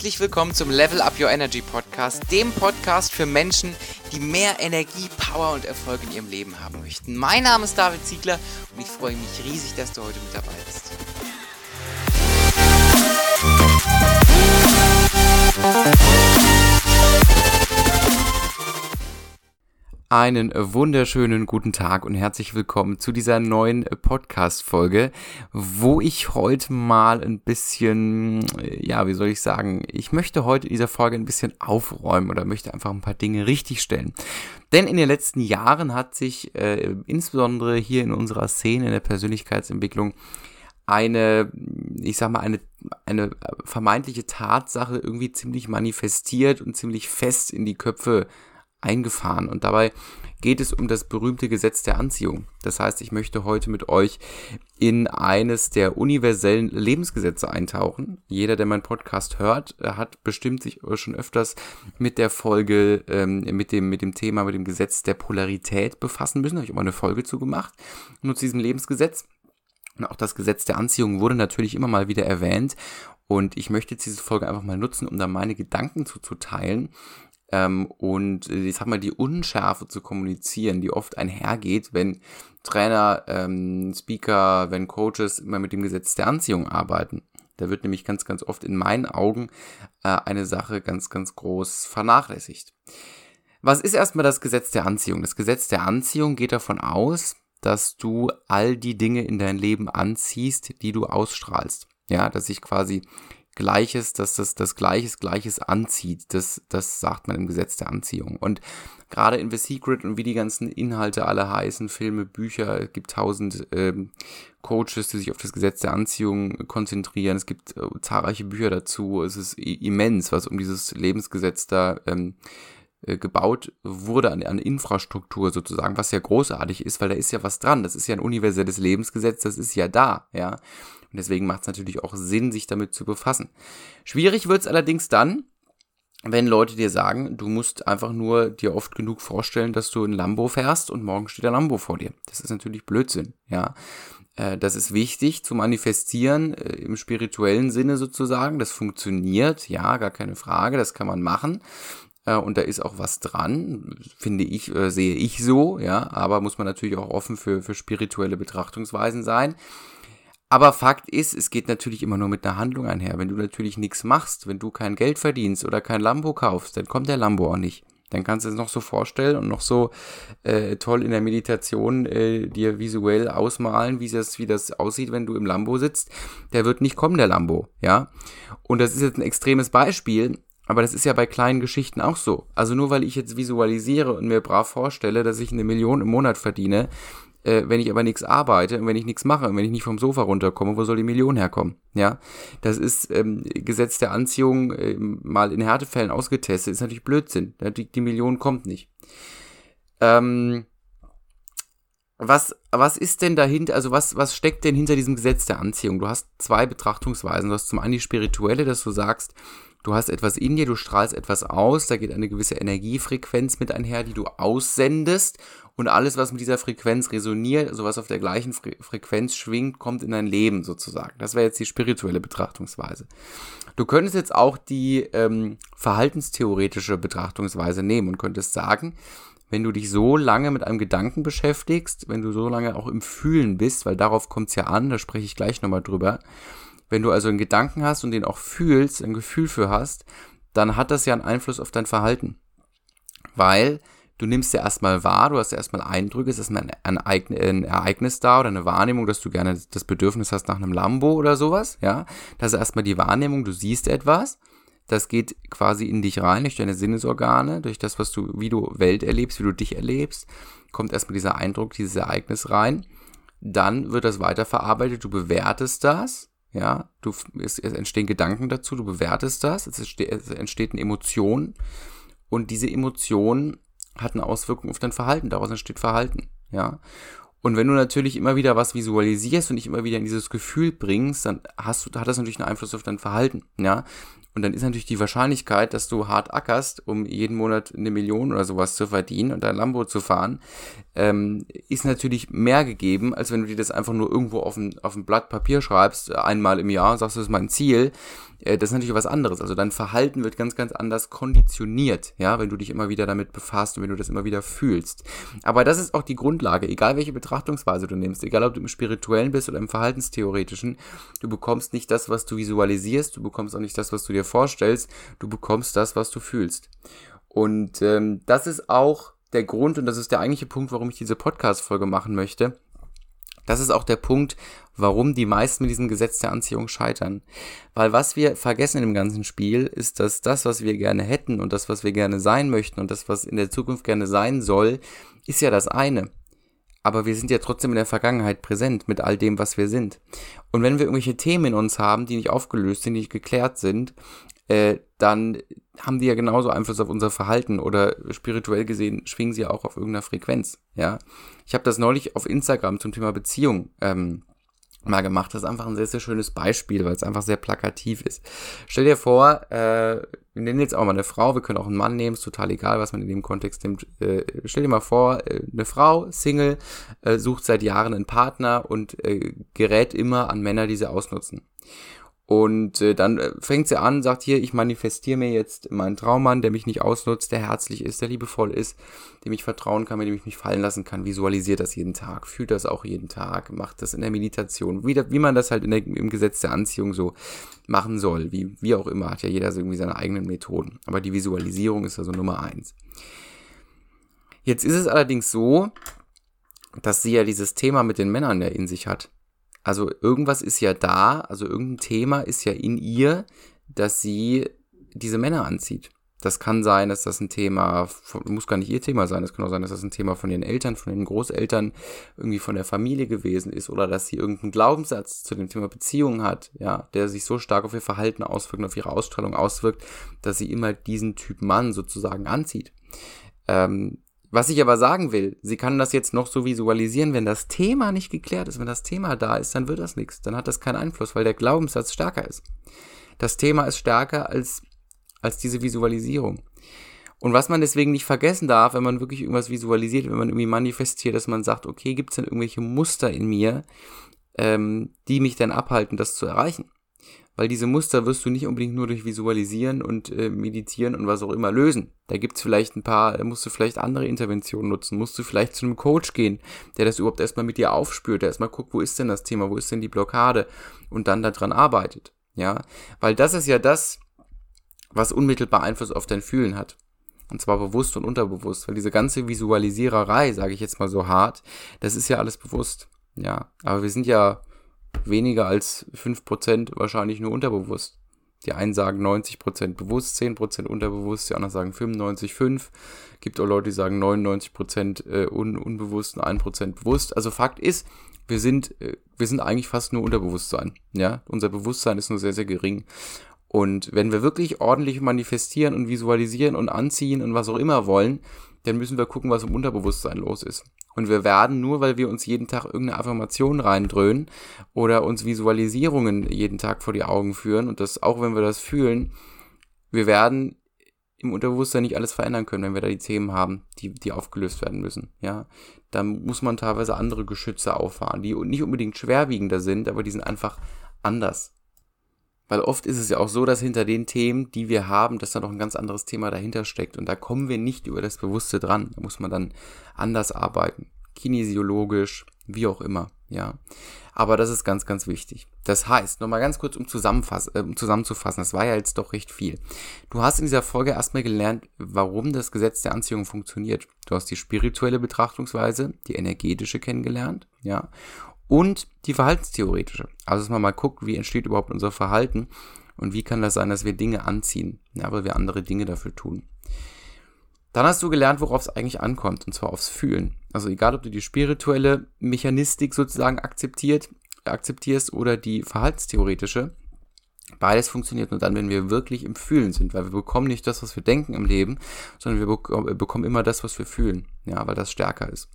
Herzlich willkommen zum Level Up Your Energy Podcast, dem Podcast für Menschen, die mehr Energie, Power und Erfolg in ihrem Leben haben möchten. Mein Name ist David Ziegler und ich freue mich riesig, dass du heute mit dabei bist. Einen wunderschönen guten Tag und herzlich willkommen zu dieser neuen Podcast-Folge, wo ich heute mal ein bisschen, ja, wie soll ich sagen, ich möchte heute in dieser Folge ein bisschen aufräumen oder möchte einfach ein paar Dinge richtigstellen. Denn in den letzten Jahren hat sich äh, insbesondere hier in unserer Szene in der Persönlichkeitsentwicklung eine, ich sag mal, eine, eine vermeintliche Tatsache irgendwie ziemlich manifestiert und ziemlich fest in die Köpfe eingefahren. Und dabei geht es um das berühmte Gesetz der Anziehung. Das heißt, ich möchte heute mit euch in eines der universellen Lebensgesetze eintauchen. Jeder, der meinen Podcast hört, hat bestimmt sich schon öfters mit der Folge, ähm, mit, dem, mit dem Thema, mit dem Gesetz der Polarität befassen müssen. Da habe ich auch mal eine Folge zu gemacht. Nur zu diesem Lebensgesetz. Und auch das Gesetz der Anziehung wurde natürlich immer mal wieder erwähnt. Und ich möchte jetzt diese Folge einfach mal nutzen, um da meine Gedanken zu, zu teilen ähm, und äh, ich sag mal die Unschärfe zu kommunizieren, die oft einhergeht, wenn Trainer, ähm, Speaker, wenn Coaches immer mit dem Gesetz der Anziehung arbeiten. Da wird nämlich ganz, ganz oft in meinen Augen äh, eine Sache ganz, ganz groß vernachlässigt. Was ist erstmal das Gesetz der Anziehung? Das Gesetz der Anziehung geht davon aus, dass du all die Dinge in dein Leben anziehst, die du ausstrahlst. Ja, dass sich quasi Gleiches, dass das, das Gleiches Gleiches anzieht. Das, das sagt man im Gesetz der Anziehung. Und gerade in The Secret und wie die ganzen Inhalte alle heißen, Filme, Bücher, es gibt tausend ähm, Coaches, die sich auf das Gesetz der Anziehung konzentrieren. Es gibt äh, zahlreiche Bücher dazu. Es ist immens, was um dieses Lebensgesetz da ähm, äh, gebaut wurde an, an Infrastruktur sozusagen, was ja großartig ist, weil da ist ja was dran. Das ist ja ein universelles Lebensgesetz, das ist ja da, ja. Und deswegen macht es natürlich auch Sinn, sich damit zu befassen. Schwierig wird es allerdings dann, wenn Leute dir sagen, du musst einfach nur dir oft genug vorstellen, dass du ein Lambo fährst und morgen steht der Lambo vor dir. Das ist natürlich Blödsinn, ja. Äh, das ist wichtig zu manifestieren äh, im spirituellen Sinne sozusagen. Das funktioniert, ja, gar keine Frage, das kann man machen. Äh, und da ist auch was dran, finde ich, sehe ich so, ja, aber muss man natürlich auch offen für, für spirituelle Betrachtungsweisen sein. Aber Fakt ist, es geht natürlich immer nur mit einer Handlung einher. Wenn du natürlich nichts machst, wenn du kein Geld verdienst oder kein Lambo kaufst, dann kommt der Lambo auch nicht. Dann kannst du es noch so vorstellen und noch so äh, toll in der Meditation äh, dir visuell ausmalen, wie das, wie das aussieht, wenn du im Lambo sitzt. Der wird nicht kommen, der Lambo, ja. Und das ist jetzt ein extremes Beispiel, aber das ist ja bei kleinen Geschichten auch so. Also nur weil ich jetzt visualisiere und mir brav vorstelle, dass ich eine Million im Monat verdiene, äh, wenn ich aber nichts arbeite und wenn ich nichts mache und wenn ich nicht vom Sofa runterkomme, wo soll die Million herkommen? Ja, das ist ähm, Gesetz der Anziehung äh, mal in Härtefällen ausgetestet, ist natürlich Blödsinn. Die, die Million kommt nicht. Ähm, was, was ist denn dahinter, also was, was steckt denn hinter diesem Gesetz der Anziehung? Du hast zwei Betrachtungsweisen. Du hast zum einen die spirituelle, dass du sagst, du hast etwas in dir, du strahlst etwas aus, da geht eine gewisse Energiefrequenz mit einher, die du aussendest und alles, was mit dieser Frequenz resoniert, also was auf der gleichen Fre Frequenz schwingt, kommt in dein Leben sozusagen. Das wäre jetzt die spirituelle Betrachtungsweise. Du könntest jetzt auch die ähm, verhaltenstheoretische Betrachtungsweise nehmen und könntest sagen, wenn du dich so lange mit einem Gedanken beschäftigst, wenn du so lange auch im Fühlen bist, weil darauf kommt es ja an, da spreche ich gleich nochmal drüber, wenn du also einen Gedanken hast und den auch fühlst, ein Gefühl für hast, dann hat das ja einen Einfluss auf dein Verhalten. Weil du nimmst ja erstmal wahr, du hast ja erstmal Eindrücke, es ist ein, ein, Ereignis da oder eine Wahrnehmung, dass du gerne das Bedürfnis hast nach einem Lambo oder sowas, ja. Das ist erstmal die Wahrnehmung, du siehst etwas, das geht quasi in dich rein, durch deine Sinnesorgane, durch das, was du, wie du Welt erlebst, wie du dich erlebst, kommt erstmal dieser Eindruck, dieses Ereignis rein. Dann wird das weiterverarbeitet, du bewertest das, ja, du, es, es entstehen Gedanken dazu, du bewertest das, es entsteht, es entsteht eine Emotion und diese Emotion hat eine Auswirkung auf dein Verhalten. Daraus entsteht Verhalten, ja. Und wenn du natürlich immer wieder was visualisierst und dich immer wieder in dieses Gefühl bringst, dann hast du, hat das natürlich einen Einfluss auf dein Verhalten, ja. Und dann ist natürlich die Wahrscheinlichkeit, dass du hart ackerst, um jeden Monat eine Million oder sowas zu verdienen und dein Lambo zu fahren, ähm, ist natürlich mehr gegeben, als wenn du dir das einfach nur irgendwo auf ein, auf ein Blatt Papier schreibst, einmal im Jahr, sagst du, das ist mein Ziel. Äh, das ist natürlich was anderes. Also dein Verhalten wird ganz, ganz anders konditioniert, ja, wenn du dich immer wieder damit befasst und wenn du das immer wieder fühlst. Aber das ist auch die Grundlage, egal welche Betrachtungsweise du nimmst, egal ob du im Spirituellen bist oder im Verhaltenstheoretischen, du bekommst nicht das, was du visualisierst, du bekommst auch nicht das, was du dir vorstellst, du bekommst das, was du fühlst. Und ähm, das ist auch der Grund und das ist der eigentliche Punkt, warum ich diese Podcast-Folge machen möchte. Das ist auch der Punkt, warum die meisten mit diesem Gesetz der Anziehung scheitern. Weil was wir vergessen in dem ganzen Spiel, ist, dass das, was wir gerne hätten und das, was wir gerne sein möchten und das, was in der Zukunft gerne sein soll, ist ja das eine. Aber wir sind ja trotzdem in der Vergangenheit präsent mit all dem, was wir sind. Und wenn wir irgendwelche Themen in uns haben, die nicht aufgelöst sind, die nicht geklärt sind, äh, dann haben die ja genauso Einfluss auf unser Verhalten oder spirituell gesehen schwingen sie auch auf irgendeiner Frequenz. Ja, ich habe das neulich auf Instagram zum Thema Beziehung ähm, mal gemacht. Das ist einfach ein sehr, sehr schönes Beispiel, weil es einfach sehr plakativ ist. Stell dir vor, äh, wir nennen jetzt auch mal eine Frau, wir können auch einen Mann nehmen, ist total egal, was man in dem Kontext nimmt. Äh, stell dir mal vor, äh, eine Frau, Single, äh, sucht seit Jahren einen Partner und äh, gerät immer an Männer, die sie ausnutzen. Und äh, dann äh, fängt sie an, sagt hier, ich manifestiere mir jetzt meinen Traummann, der mich nicht ausnutzt, der herzlich ist, der liebevoll ist, dem ich vertrauen kann, mit dem ich mich fallen lassen kann, visualisiert das jeden Tag, fühlt das auch jeden Tag, macht das in der Meditation, wie, wie man das halt der, im Gesetz der Anziehung so machen soll, wie, wie auch immer, hat ja jeder so irgendwie seine eigenen Methoden. Aber die Visualisierung ist also Nummer eins. Jetzt ist es allerdings so, dass sie ja dieses Thema mit den Männern ja in sich hat. Also irgendwas ist ja da, also irgendein Thema ist ja in ihr, dass sie diese Männer anzieht. Das kann sein, dass das ein Thema, muss gar nicht ihr Thema sein, es kann auch sein, dass das ein Thema von den Eltern, von den Großeltern, irgendwie von der Familie gewesen ist oder dass sie irgendeinen Glaubenssatz zu dem Thema Beziehung hat, ja, der sich so stark auf ihr Verhalten auswirkt und auf ihre Ausstrahlung auswirkt, dass sie immer diesen Typ Mann sozusagen anzieht. Ähm, was ich aber sagen will, sie kann das jetzt noch so visualisieren, wenn das Thema nicht geklärt ist, wenn das Thema da ist, dann wird das nichts, dann hat das keinen Einfluss, weil der Glaubenssatz stärker ist. Das Thema ist stärker als, als diese Visualisierung. Und was man deswegen nicht vergessen darf, wenn man wirklich irgendwas visualisiert, wenn man irgendwie manifestiert, dass man sagt, okay, gibt es denn irgendwelche Muster in mir, ähm, die mich dann abhalten, das zu erreichen? Weil diese Muster wirst du nicht unbedingt nur durch Visualisieren und äh, Meditieren und was auch immer lösen. Da gibt's vielleicht ein paar, da musst du vielleicht andere Interventionen nutzen, musst du vielleicht zu einem Coach gehen, der das überhaupt erstmal mit dir aufspürt, der erstmal guckt, wo ist denn das Thema, wo ist denn die Blockade und dann daran arbeitet. Ja, weil das ist ja das, was unmittelbar Einfluss auf dein Fühlen hat. Und zwar bewusst und unterbewusst, weil diese ganze Visualisiererei, sage ich jetzt mal so hart, das ist ja alles bewusst. Ja, aber wir sind ja weniger als 5% wahrscheinlich nur unterbewusst. Die einen sagen 90% bewusst, 10% unterbewusst, die anderen sagen 95, 5. Gibt auch Leute, die sagen 99% äh, un unbewusst und 1% bewusst. Also Fakt ist, wir sind, äh, wir sind eigentlich fast nur Unterbewusstsein. Ja, unser Bewusstsein ist nur sehr, sehr gering. Und wenn wir wirklich ordentlich manifestieren und visualisieren und anziehen und was auch immer wollen, dann müssen wir gucken, was im Unterbewusstsein los ist. Und wir werden nur, weil wir uns jeden Tag irgendeine Affirmation reindröhnen oder uns Visualisierungen jeden Tag vor die Augen führen und das auch wenn wir das fühlen, wir werden im Unterbewusstsein nicht alles verändern können, wenn wir da die Themen haben, die, die aufgelöst werden müssen. Ja, da muss man teilweise andere Geschütze auffahren, die nicht unbedingt schwerwiegender sind, aber die sind einfach anders. Weil oft ist es ja auch so, dass hinter den Themen, die wir haben, dass da noch ein ganz anderes Thema dahinter steckt. Und da kommen wir nicht über das Bewusste dran. Da muss man dann anders arbeiten. Kinesiologisch, wie auch immer, ja. Aber das ist ganz, ganz wichtig. Das heißt, nochmal ganz kurz, um, zusammenfass äh, um zusammenzufassen, das war ja jetzt doch recht viel. Du hast in dieser Folge erstmal gelernt, warum das Gesetz der Anziehung funktioniert. Du hast die spirituelle Betrachtungsweise, die energetische kennengelernt, ja und die verhaltenstheoretische. Also dass man mal guckt, wie entsteht überhaupt unser Verhalten und wie kann das sein, dass wir Dinge anziehen, ja, weil wir andere Dinge dafür tun. Dann hast du gelernt, worauf es eigentlich ankommt, und zwar aufs Fühlen. Also egal, ob du die spirituelle Mechanistik sozusagen akzeptiert, akzeptierst oder die verhaltenstheoretische, beides funktioniert nur dann, wenn wir wirklich im Fühlen sind, weil wir bekommen nicht das, was wir denken im Leben, sondern wir bekommen immer das, was wir fühlen, ja, weil das stärker ist.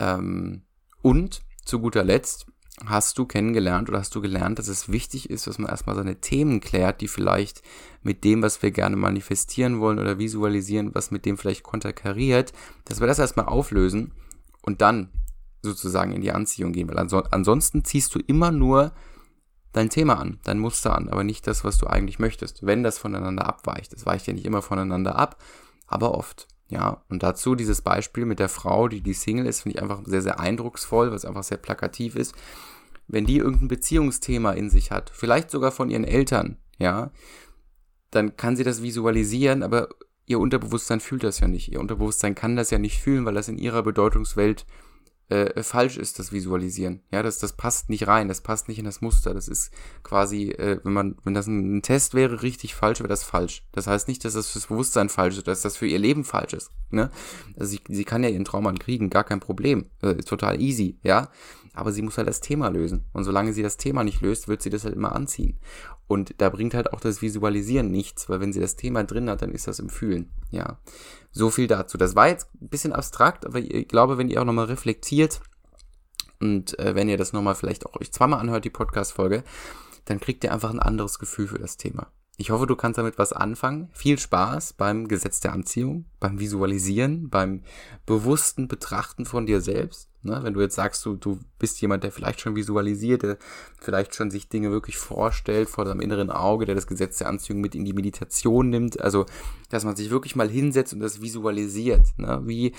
Ähm, und zu guter Letzt, hast du kennengelernt oder hast du gelernt, dass es wichtig ist, dass man erstmal seine Themen klärt, die vielleicht mit dem, was wir gerne manifestieren wollen oder visualisieren, was mit dem vielleicht konterkariert, dass wir das erstmal auflösen und dann sozusagen in die Anziehung gehen. Weil ansonsten ziehst du immer nur dein Thema an, dein Muster an, aber nicht das, was du eigentlich möchtest, wenn das voneinander abweicht. Das weicht ja nicht immer voneinander ab, aber oft. Ja, und dazu dieses Beispiel mit der Frau, die die Single ist, finde ich einfach sehr, sehr eindrucksvoll, weil es einfach sehr plakativ ist. Wenn die irgendein Beziehungsthema in sich hat, vielleicht sogar von ihren Eltern, ja, dann kann sie das visualisieren, aber ihr Unterbewusstsein fühlt das ja nicht. Ihr Unterbewusstsein kann das ja nicht fühlen, weil das in ihrer Bedeutungswelt äh, falsch ist, das Visualisieren. Ja, das, das passt nicht rein, das passt nicht in das Muster. Das ist quasi, äh, wenn man, wenn das ein, ein Test wäre, richtig falsch, wäre das falsch. Das heißt nicht, dass das fürs Bewusstsein falsch ist, dass das für ihr Leben falsch ist. Ne? Also sie, sie kann ja ihren Traum kriegen, gar kein Problem. Äh, ist total easy, ja. Aber sie muss halt das Thema lösen. Und solange sie das Thema nicht löst, wird sie das halt immer anziehen. Und da bringt halt auch das Visualisieren nichts, weil wenn sie das Thema drin hat, dann ist das im Fühlen. Ja. So viel dazu. Das war jetzt ein bisschen abstrakt, aber ich glaube, wenn ihr auch nochmal reflektiert und äh, wenn ihr das nochmal vielleicht auch euch zweimal anhört, die Podcast-Folge, dann kriegt ihr einfach ein anderes Gefühl für das Thema. Ich hoffe, du kannst damit was anfangen. Viel Spaß beim Gesetz der Anziehung, beim Visualisieren, beim bewussten Betrachten von dir selbst. Ne? Wenn du jetzt sagst, du, du bist jemand, der vielleicht schon visualisiert, der vielleicht schon sich Dinge wirklich vorstellt vor seinem inneren Auge, der das Gesetz der Anziehung mit in die Meditation nimmt. Also, dass man sich wirklich mal hinsetzt und das visualisiert. Ne? Wie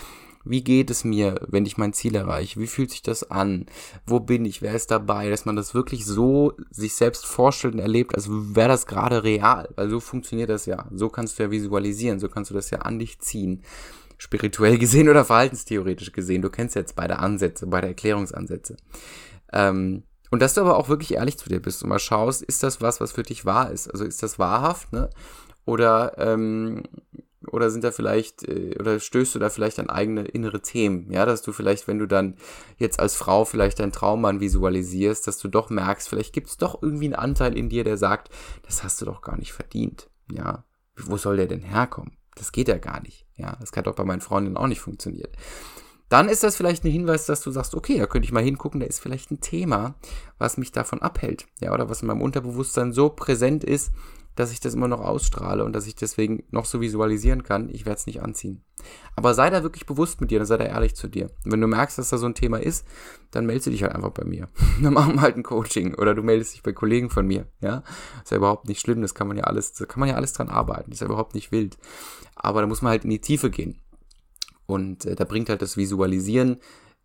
wie geht es mir, wenn ich mein Ziel erreiche? Wie fühlt sich das an? Wo bin ich? Wer ist dabei? Dass man das wirklich so sich selbst vorstellt und erlebt, als wäre das gerade real. Weil so funktioniert das ja. So kannst du ja visualisieren. So kannst du das ja an dich ziehen. Spirituell gesehen oder verhaltenstheoretisch gesehen. Du kennst jetzt beide Ansätze, beide Erklärungsansätze. Ähm, und dass du aber auch wirklich ehrlich zu dir bist und mal schaust, ist das was, was für dich wahr ist? Also ist das wahrhaft, ne? Oder ähm, oder sind da vielleicht, äh, oder stößt du da vielleicht an eigene innere Themen? Ja, dass du vielleicht, wenn du dann jetzt als Frau vielleicht deinen Traummann visualisierst, dass du doch merkst, vielleicht gibt es doch irgendwie einen Anteil in dir, der sagt, das hast du doch gar nicht verdient. Ja, wo soll der denn herkommen? Das geht ja gar nicht. Ja, das hat doch bei meinen Freundinnen auch nicht funktioniert. Dann ist das vielleicht ein Hinweis, dass du sagst, okay, da könnte ich mal hingucken, da ist vielleicht ein Thema, was mich davon abhält. Ja, oder was in meinem Unterbewusstsein so präsent ist, dass ich das immer noch ausstrahle und dass ich deswegen noch so visualisieren kann, ich werde es nicht anziehen. Aber sei da wirklich bewusst mit dir, dann sei da ehrlich zu dir. Und wenn du merkst, dass da so ein Thema ist, dann meldest du dich halt einfach bei mir. dann machen wir halt ein Coaching oder du meldest dich bei Kollegen von mir, ja. Ist ja überhaupt nicht schlimm, das kann man ja alles, da kann man ja alles dran arbeiten, ist ja überhaupt nicht wild. Aber da muss man halt in die Tiefe gehen. Und äh, da bringt halt das Visualisieren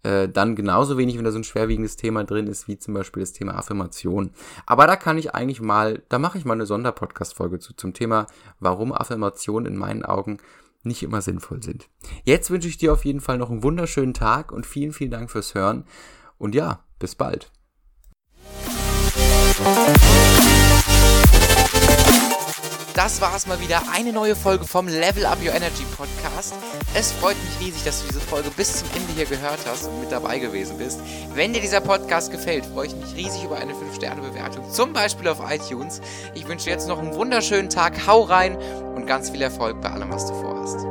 äh, dann genauso wenig, wenn da so ein schwerwiegendes Thema drin ist, wie zum Beispiel das Thema Affirmation. Aber da kann ich eigentlich mal, da mache ich mal eine Sonderpodcast-Folge zu, zum Thema, warum Affirmationen in meinen Augen nicht immer sinnvoll sind. Jetzt wünsche ich dir auf jeden Fall noch einen wunderschönen Tag und vielen, vielen Dank fürs Hören. Und ja, bis bald das war es mal wieder. Eine neue Folge vom Level Up Your Energy Podcast. Es freut mich riesig, dass du diese Folge bis zum Ende hier gehört hast und mit dabei gewesen bist. Wenn dir dieser Podcast gefällt, freue ich mich riesig über eine 5-Sterne-Bewertung, zum Beispiel auf iTunes. Ich wünsche dir jetzt noch einen wunderschönen Tag. Hau rein und ganz viel Erfolg bei allem, was du vorhast.